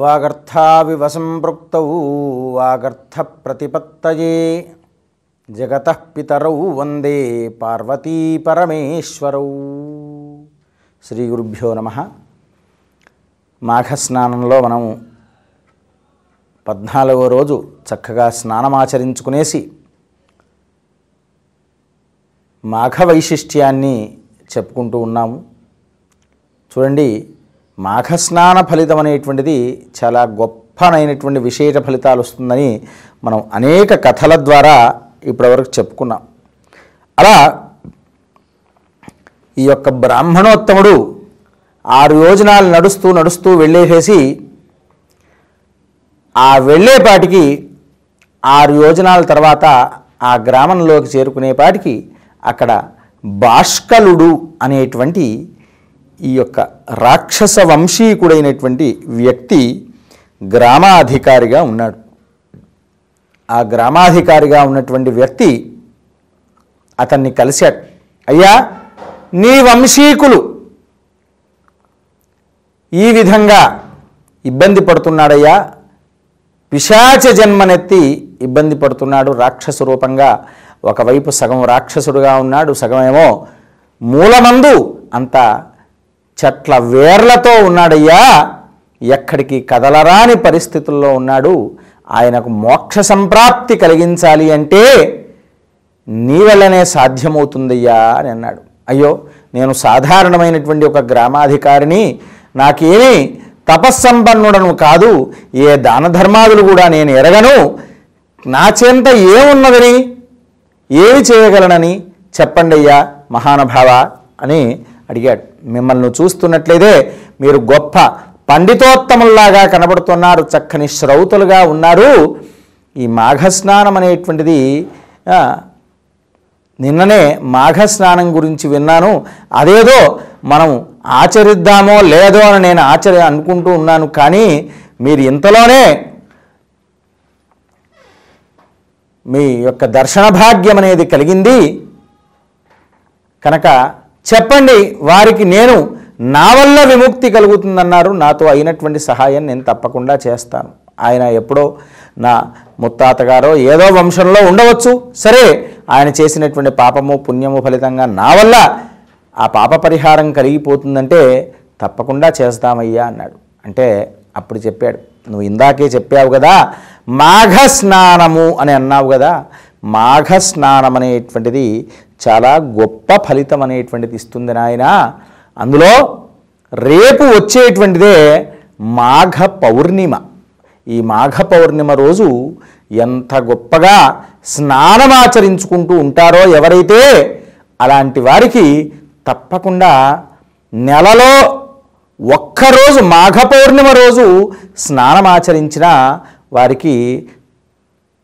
వాగర్థావివ సంపృక్తౌ వాగర్థప్రతిపత్తయే. జగత పితరౌ వందే పార్వతీ పరమేశ్వరౌ. శ్రీ గురుభ్యో నమ. మాఘస్నానంలో మనం పద్నాలుగో రోజు చక్కగా స్నానమాచరించుకునేసి మాఘ వైశిష్ట్యాన్ని చెప్పుకుంటూ ఉన్నాము. చూడండి మాఘస్నాన ఫలితం అనేటువంటిది చాలా గొప్పనైనటువంటి విశేష ఫలితాలు వస్తుందని మనం అనేక కథల ద్వారా ఇప్పటివరకు చెప్పుకున్నాం. అలా ఈ యొక్క బ్రాహ్మణోత్తముడు ఆరు యోజనాలు నడుస్తూ నడుస్తూ వెళ్ళేసేసి ఆ వెళ్ళేపాటికి ఆరు యోజనాల తర్వాత ఆ గ్రామంలోకి చేరుకునేపాటికి అక్కడ బాష్కలుడు అనేటువంటి ఈ యొక్క రాక్షస వంశీకుడైనటువంటి వ్యక్తి గ్రామాధికారిగా ఉన్నాడు. ఆ గ్రామాధికారిగా ఉన్నటువంటి వ్యక్తి అతన్ని కలిశాడు. అయ్యా నీ వంశీకులు ఈ విధంగా ఇబ్బంది పడుతున్నాడయ్యా. పిశాచ జన్మనెత్తి ఇబ్బంది పడుతున్నాడు రాక్షస రూపంగా. ఒకవైపు సగం రాక్షసుడుగా ఉన్నాడు సగమేమో మూలమందు అంత చెట్ల వేర్లతో ఉన్నాడయ్యా. ఎక్కడికి కదలరాని పరిస్థితుల్లో ఉన్నాడు. ఆయనకు మోక్ష సంప్రాప్తి కలిగించాలి అంటే నీ వల్లనే సాధ్యమవుతుందయ్యా అని అన్నాడు. అయ్యో నేను సాధారణమైనటువంటి ఒక గ్రామాధికారిని. నాకేమీ తపస్సంపన్నుడను కాదు. ఏ దాన ధర్మాదులు కూడా నేను ఎరగను. నా చెంత ఏమున్నదని? ఏమి చేయగలనని? చెప్పండి అయ్యా మహానుభావ అని అడిగాడు. మిమ్మల్ని చూస్తున్నట్లయితే మీరు గొప్ప పండితోత్తముల్లాగా కనబడుతున్నారు చక్కని శ్రౌతులుగా ఉన్నారు. ఈ మాఘస్నానం అనేటువంటిది నిన్ననే మాఘస్నానం గురించి విన్నాను. అదేదో మనం ఆచరిద్దామో లేదో అని నేను ఆచరి అనుకుంటూ ఉన్నాను. కానీ మీరు ఇంతలోనే మీ యొక్క దర్శన భాగ్యం అనేది కలిగింది. కనుక చెప్పండి వారికి నేను నా వల్ల విముక్తి కలుగుతుందన్నారు. నాతో అయినటువంటి సహాయం నేను తప్పకుండా చేస్తాను. ఆయన ఎప్పుడో నా ముత్తాతగారో ఏదో వంశంలో ఉండవచ్చు. సరే ఆయన చేసినటువంటి పాపము పుణ్యము ఫలితంగా నా వల్ల ఆ పాప పరిహారం కలిగిపోతుందంటే తప్పకుండా చేస్తామయ్యా అన్నాడు. అంటే అప్పుడు చెప్పాడు నువ్వు ఇందాకే చెప్పావు కదా మాఘ స్నానము అని అన్నావు కదా మాఘ స్నానం అనేటువంటిది చాలా గొప్ప ఫలితం అనేటువంటిది ఇస్తుంది నాయన. అందులో రేపు వచ్చేటువంటిదే మాఘ పౌర్ణిమ. ఈ మాఘ పౌర్ణిమ రోజు ఎంత గొప్పగా స్నానమాచరించుకుంటూ ఉంటారో ఎవరైతే అలాంటి వారికి తప్పకుండా నెలలో ఒక్కరోజు మాఘ పౌర్ణిమ రోజు స్నానమాచరించిన వారికి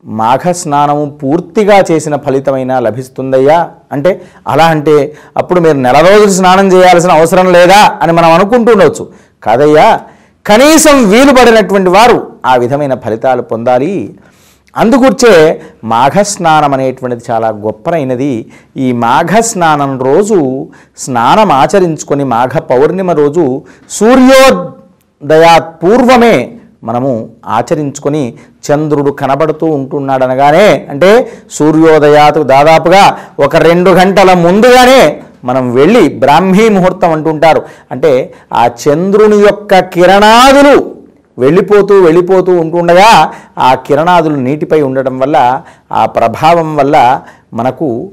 మాఘ స్నానము పూర్తిగా చేసిన ఫలితమైనా లభిస్తుందయ్యా? అంటే అలా అంటే అప్పుడు మీరు నెల రోజులు స్నానం చేయాల్సిన అవసరం లేదా అని మనం అనుకుంటుండవచ్చు కాదయ్యా కనీసం వీలు పడినటువంటి వారు ఆ విధమైన ఫలితాలు పొందాలి. అందుకూర్చే మాఘస్నానం అనేటువంటిది చాలా గొప్పనైనది. ఈ మాఘస్నానం రోజు స్నానం ఆచరించుకొని మాఘ పౌర్ణిమ రోజు సూర్యోదయాత్ పూర్వమే మనము ఆచరించుకొని చంద్రుడు కనబడుతూ ఉంటున్నాడనగానే అంటే సూర్యోదయాతు దాదాపుగా ఒక రెండు గంటల ముందుగానే మనం వెళ్ళి బ్రాహ్మీ ముహూర్తం అంటుంటారు. అంటే ఆ చంద్రుని యొక్క కిరణాదులు వెళ్ళిపోతూ వెళ్ళిపోతూ ఉంటుండగా ఆ కిరణాదులు నీటిపై ఉండటం వల్ల ఆ ప్రభావం వల్ల మనకు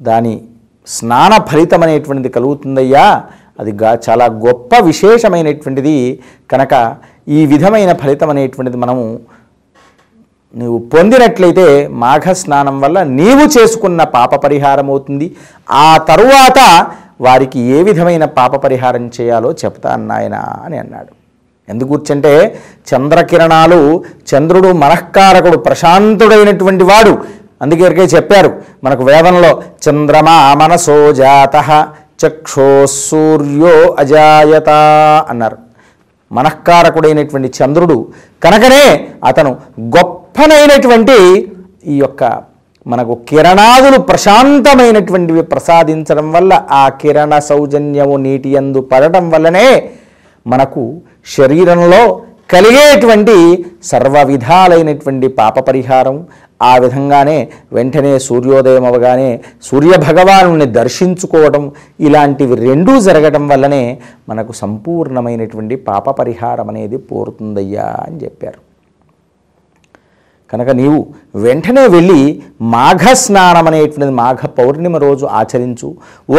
దాని స్నాన ఫలితం అనేటువంటిది కలుగుతుందయ్యా. అది గా చాలా గొప్ప విశేషమైనటువంటిది. కనుక ఈ విధమైన ఫలితం అనేటువంటిది మనము నువ్వు పొందినట్లయితే మాఘ స్నానం వల్ల నీవు చేసుకున్న పాప పరిహారం అవుతుంది. ఆ తరువాత వారికి ఏ విధమైన పాప పరిహారం చేయాలో చెప్తా అన్నాయన అని అన్నాడు. ఎందుకు కూర్చంటే చంద్రకిరణాలు చంద్రుడు మనఃకారకుడు ప్రశాంతుడైనటువంటి వాడు. అందుకే చెప్పారు మనకు వేదంలో చంద్రమా మనసో జాత చక్షో సూర్యో అజాయత అన్నారు. మనఃకారకుడైనటువంటి చంద్రుడు కనుకనే అతను గొప్పనైనటువంటి ఈ యొక్క మనకు కిరణాదులు ప్రశాంతమైనటువంటివి ప్రసాదించడం వల్ల ఆ కిరణ సౌజన్యము నీటి యందు పడటం వల్లనే మనకు శరీరంలో కలిగేటువంటి సర్వ విధాలైనటువంటి పాప పరిహారం ఆ విధంగానే వెంటనే సూర్యోదయం అవగానే సూర్యభగవాను దర్శించుకోవడం ఇలాంటివి రెండూ జరగడం వల్లనే మనకు సంపూర్ణమైనటువంటి పాప పరిహారం అనేది పోరుతుందయ్యా అని చెప్పారు. కనుక నీవు వెంటనే వెళ్ళి మాఘ స్నానం అనేటువంటిది మాఘ పౌర్ణిమ రోజు ఆచరించు.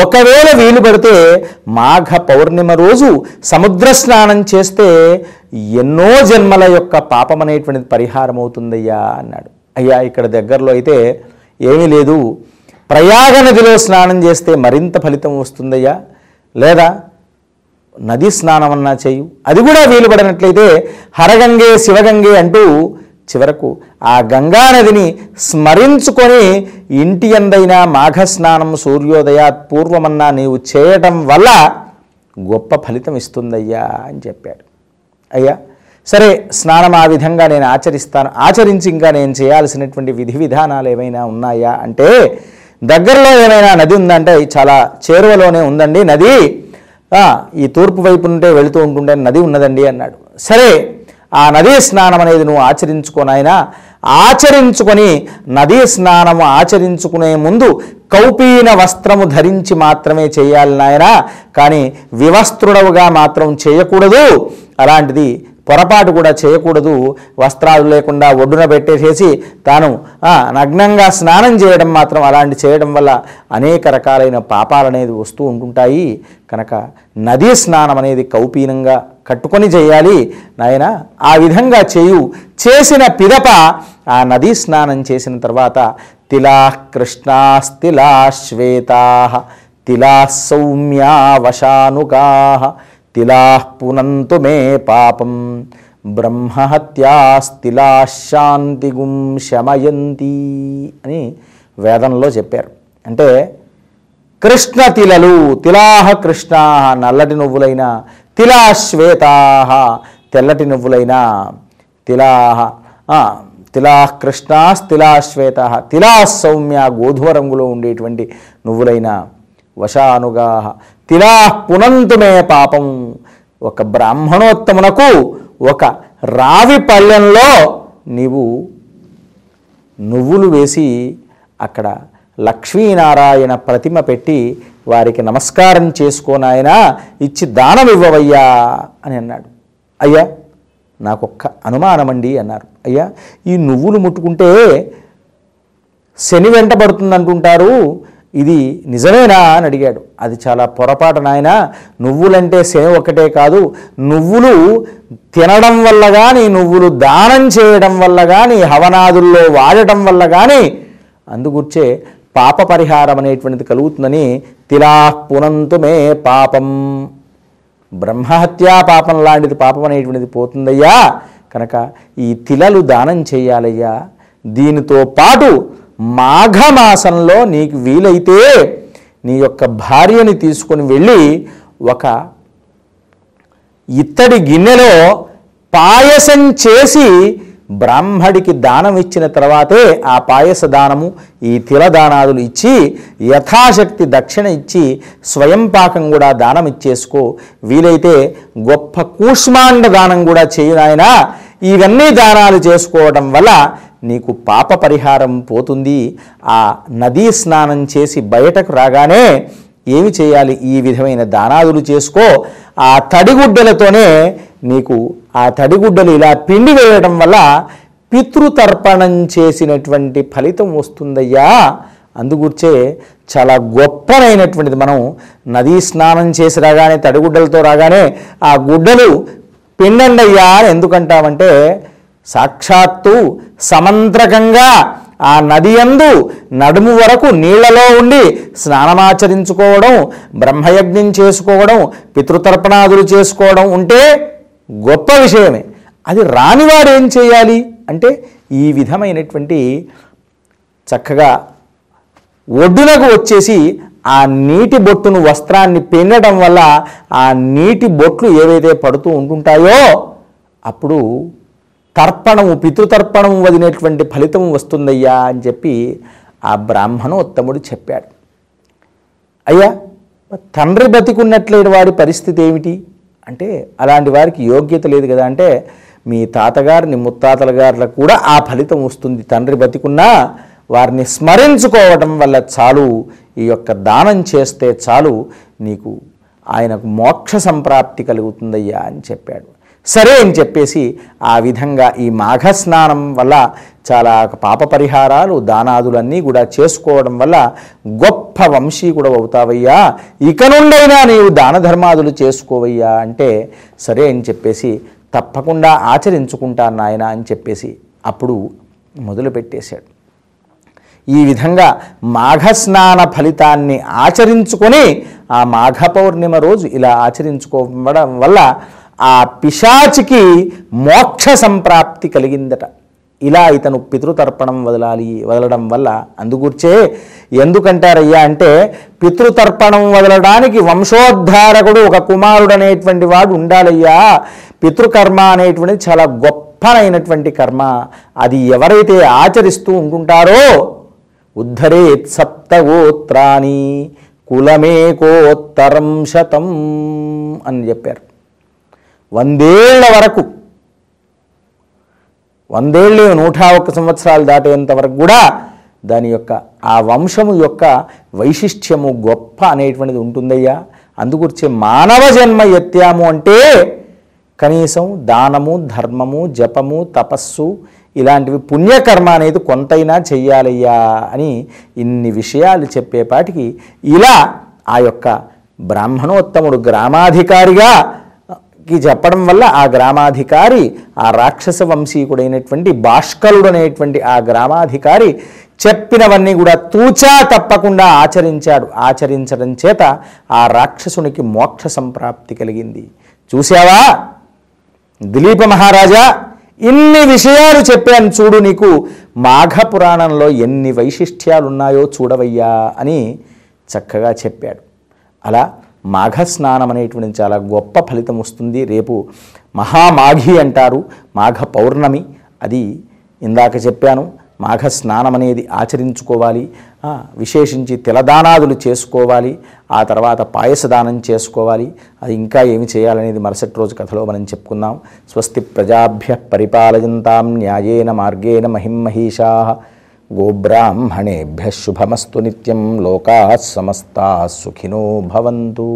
ఒకవేళ వీలు పడితే మాఘ పౌర్ణిమ రోజు సముద్ర స్నానం చేస్తే ఎన్నో జన్మల యొక్క పాపం అనేటువంటిది పరిహారం అవుతుందయ్యా అన్నాడు. అయ్యా ఇక్కడ దగ్గరలో అయితే ఏమీ లేదు. ప్రయాగ నదిలో స్నానం చేస్తే మరింత ఫలితం వస్తుందయ్యా. లేదా నది స్నానం అన్నా చేయు. అది కూడా వీలు పడినట్లయితే హరగంగే శివగంగే అంటూ చివరకు ఆ గంగా నదిని స్మరించుకొని ఇంటి ఎందైనా మాఘ స్నానం సూర్యోదయాత్ పూర్వమన్నా నీవు చేయటం వల్ల గొప్ప ఫలితం ఇస్తుందయ్యా అని చెప్పాడు. అయ్యా సరే స్నానం ఆ విధంగా నేను ఆచరిస్తాను. ఆచరించి ఇంకా నేను చేయాల్సినటువంటి విధి విధానాలు ఏమైనా ఉన్నాయా? అంటే దగ్గరలో ఏమైనా నది ఉందంటే చాలా చేరువలోనే ఉందండి నది. ఈ తూర్పు వైపు నుండే వెళుతూ ఉంటుండే నది ఉన్నదండి అన్నాడు. సరే ఆ నదీ స్నానం అనేది నువ్వు ఆచరించుకోనైనా ఆచరించుకొని నదీ స్నానం ఆచరించుకునే ముందు కౌపీన వస్త్రము ధరించి మాత్రమే చేయాలి నాయన. కానీ వివస్త్రుడవుగా మాత్రం చేయకూడదు. అలాంటిది పొరపాటు కూడా చేయకూడదు. వస్త్రాలు లేకుండా ఒడ్డున పెట్టేసేసి తాను నగ్నంగా స్నానం చేయడం మాత్రం అలాంటి చేయడం వల్ల అనేక రకాలైన పాపాలు అనేది వస్తూ ఉంటుంటాయి. కనుక నదీ స్నానం అనేది కౌపీనంగా కట్టుకొని చేయాలి. నాయన ఆ విధంగా చేయు. చేసిన పిదప ఆ నదీ స్నానం చేసిన తర్వాత తిలా కృష్ణాస్తిలా శ్వేతా తిలా సౌమ్యా వశానుగా తిలా పునంతు మే పాపం. బ్రహ్మహత్యాస్తిలాశాంతిగుం శమయంతి అని వేదంలో చెప్పారు. అంటే కృష్ణ తిలలు తిలాహ కృష్ణ నల్లటి నువ్వులైన తిలా శ్వేతాహ తెల్లటి నువ్వులైన తిలాహ తిలా కృష్ణాస్ తిలా శ్వేత తిలా సౌమ్య గోధుమ రంగులో ఉండేటువంటి నువ్వులైన వశానుగా తిలా పునంతుమే పాపం. ఒక బ్రాహ్మణోత్తమునకు ఒక రావి పల్లెంలో నీవు నువ్వులు వేసి అక్కడ లక్ష్మీనారాయణ ప్రతిమ పెట్టి వారికి నమస్కారం చేసుకోనాయన ఇచ్చి దానం ఇవ్వవయ్యా అని అన్నాడు. అయ్యా నాకొక్క అనుమానమండి అన్నారు. అయ్యా ఈ నువ్వులు ముట్టుకుంటే శని వెంటబడుతుంది అంటుంటారు ఇది నిజమేనా అని అడిగాడు. అది చాలా పొరపాటు నాయన. నువ్వులంటే శని ఒకటే కాదు నువ్వులు తినడం వల్ల కానీ నువ్వులు దానం చేయడం వల్ల కానీ హవనాదుల్లో వాడటం వల్ల కానీ అందుకూర్చే పాప పరిహారం అనేటువంటిది కలుగుతుందని తిలా పునంతు మే పాపం. బ్రహ్మహత్యా పాపం లాంటిది పాపం అనేటువంటిది పోతుందయ్యా. కనుక ఈ తిలలు దానం చేయాలయ్యా. దీనితో పాటు మాఘమాసంలో నీకు వీలైతే నీ యొక్క భార్యని తీసుకొని వెళ్ళి ఒక ఇత్తడి గిన్నెలో పాయసం చేసి బ్రాహ్మడికి దానం ఇచ్చిన తర్వాతే ఆ పాయస దానము ఈ తిలదానాదులు ఇచ్చి యథాశక్తి దక్షిణ ఇచ్చి స్వయం పాకం కూడా దానం ఇచ్చేసుకో. వీలైతే గొప్ప కూష్మాండ దానం కూడా చేయనాయన ఇవన్నీ దానాలు చేసుకోవడం వల్ల నీకు పాప పరిహారం పోతుంది. ఆ నదీ స్నానం చేసి బయటకు రాగానే ఏమి చేయాలి? ఈ విధమైన దానాదులు చేసుకో. ఆ తడిగుడ్డలతోనే నీకు ఆ తడిగుడ్డలు ఇలా పిండి వేయడం వల్ల పితృతర్పణం చేసినటువంటి ఫలితం వస్తుందయ్యా. అందుగుర్చే చాలా గొప్పనైనటువంటిది మనం నదీ స్నానం చేసి రాగానే తడిగుడ్డలతో రాగానే ఆ గుడ్డలు పిండండయ్యా అని ఎందుకంటామంటే సాక్షాత్తు సమంత్రకంగా ఆ నది యందు నడుము వరకు నీళ్ళలో ఉండి స్నానమాచరించుకోవడం బ్రహ్మయజ్ఞం చేసుకోవడం పితృతర్పణాదులు చేసుకోవడం ఉంటే గొప్ప విషయమే. అది రానివాడు ఏం చేయాలి? అంటే ఈ విధమైనటువంటి చక్కగా ఒడ్డునకు వచ్చేసి ఆ నీటి బొట్టును వస్త్రాన్ని పిండడం వల్ల ఆ నీటి బొట్లు ఏవైతే పడుతూ ఉంటుంటాయో అప్పుడు తర్పణము పితృతర్పణము వదిలేటువంటి ఫలితం వస్తుందయ్యా అని చెప్పి ఆ బ్రాహ్మణోత్తముడు చెప్పాడు. అయ్యా తండ్రి బతికున్నట్లేని వాడి పరిస్థితి ఏమిటి? అంటే అలాంటి వారికి యోగ్యత లేదు కదా. అంటే మీ తాతగారిని ముత్తాతల గారులకు కూడా ఆ ఫలితం వస్తుంది. తండ్రి బతికున్నా వారిని స్మరించుకోవటం వల్ల చాలు. ఈ యొక్క దానం చేస్తే చాలు. నీకు ఆయనకు మోక్ష సంప్రాప్తి కలుగుతుందయ్యా అని చెప్పాడు. సరే అని చెప్పేసి ఆ విధంగా ఈ మాఘ స్నానం వల్ల చాలా పాప పరిహారాలు దానాదులన్నీ కూడా చేసుకోవడం వల్ల గొప్ప వంశీ కూడా అవుతావయ్యా. ఇక నుండైనా నీవు దాన ధర్మాదులు చేసుకోవయ్యా అంటే సరే అని చెప్పేసి తప్పకుండా ఆచరించుకుంటాను నాయన అని చెప్పేసి అప్పుడు మొదలుపెట్టేశాడు ఈ విధంగా మాఘస్నాన ఫలితాన్ని ఆచరించుకొని ఆ మాఘ పౌర్ణిమ రోజు ఇలా ఆచరించుకోవడం వల్ల ఆ పిశాచికి మోక్ష సంప్రాప్తి కలిగిందట. ఇలా ఇతను పితృతర్పణం వదలాలి వదలడం వల్ల అందుకూర్చే ఎందుకంటారయ్యా అంటే పితృతర్పణం వదలడానికి వంశోద్ధారకుడు ఒక కుమారుడు అనేటువంటి వాడు ఉండాలయ్యా. పితృకర్మ అనేటువంటిది చాలా గొప్పనైనటువంటి కర్మ. అది ఎవరైతే ఆచరిస్తూ ఉంటుంటారో ఉద్ధరేత్ సప్తగోత్రాని కులమేకోత్తరం శతం అని చెప్పారు. వందేళ్ళ వరకు వందేళ్ళు నూట ఒక్క సంవత్సరాలు దాటేంత వరకు కూడా దాని యొక్క ఆ వంశము యొక్క వైశిష్ట్యము గొప్ప అనేటువంటిది ఉంటుందయ్యా. అందుకొచ్చే మానవ జన్మ ఎత్తాము అంటే కనీసం దానము ధర్మము జపము తపస్సు ఇలాంటివి పుణ్యకర్మ అనేది కొంతైనా చెయ్యాలయ్యా అని ఇన్ని విషయాలు చెప్పేపాటికి ఇలా ఆ యొక్క బ్రాహ్మణోత్తముడు గ్రామాధికారిగా కి చెప్పడం వల్ల ఆ గ్రామాధికారి ఆ రాక్షస వంశీకుడైనటువంటి భాష్కరుడు అనేటువంటి ఆ గ్రామాధికారి చెప్పినవన్నీ కూడా తూచా తప్పకుండా ఆచరించాడు. ఆచరించడం చేత ఆ రాక్షసునికి మోక్ష సంప్రాప్తి కలిగింది. చూసావా దిలీప మహారాజా ఇన్ని విషయాలు చెప్పాను చూడు నీకు. మాఘ పురాణంలో ఎన్ని వైశిష్ట్యాలు ఉన్నాయో చూడవయ్యా అని చక్కగా చెప్పాడు. అలా మాఘస్నానం అనేటువంటి చాలా గొప్ప ఫలితం వస్తుంది. రేపు మహామాఘి అంటారు మాఘ పౌర్ణమి. అది ఇందాక చెప్పాను మాఘ స్నానం అనేది ఆచరించుకోవాలి. విశేషించి తిలదానాదులు చేసుకోవాలి. ఆ తర్వాత పాయసదానం చేసుకోవాలి. అది ఇంకా ఏమి చేయాలనేది మరుసటి రోజు కథలో మనం చెప్పుకుందాం. స్వస్తి ప్రజాభ్య పరిపాలయంతాం న్యాయేన మార్గేణ మహిమహీషా గోబ్రాహ్మణేభ్య శుభమస్తు నిత్యం లోకా సమస్తా సుఖినో భవంతు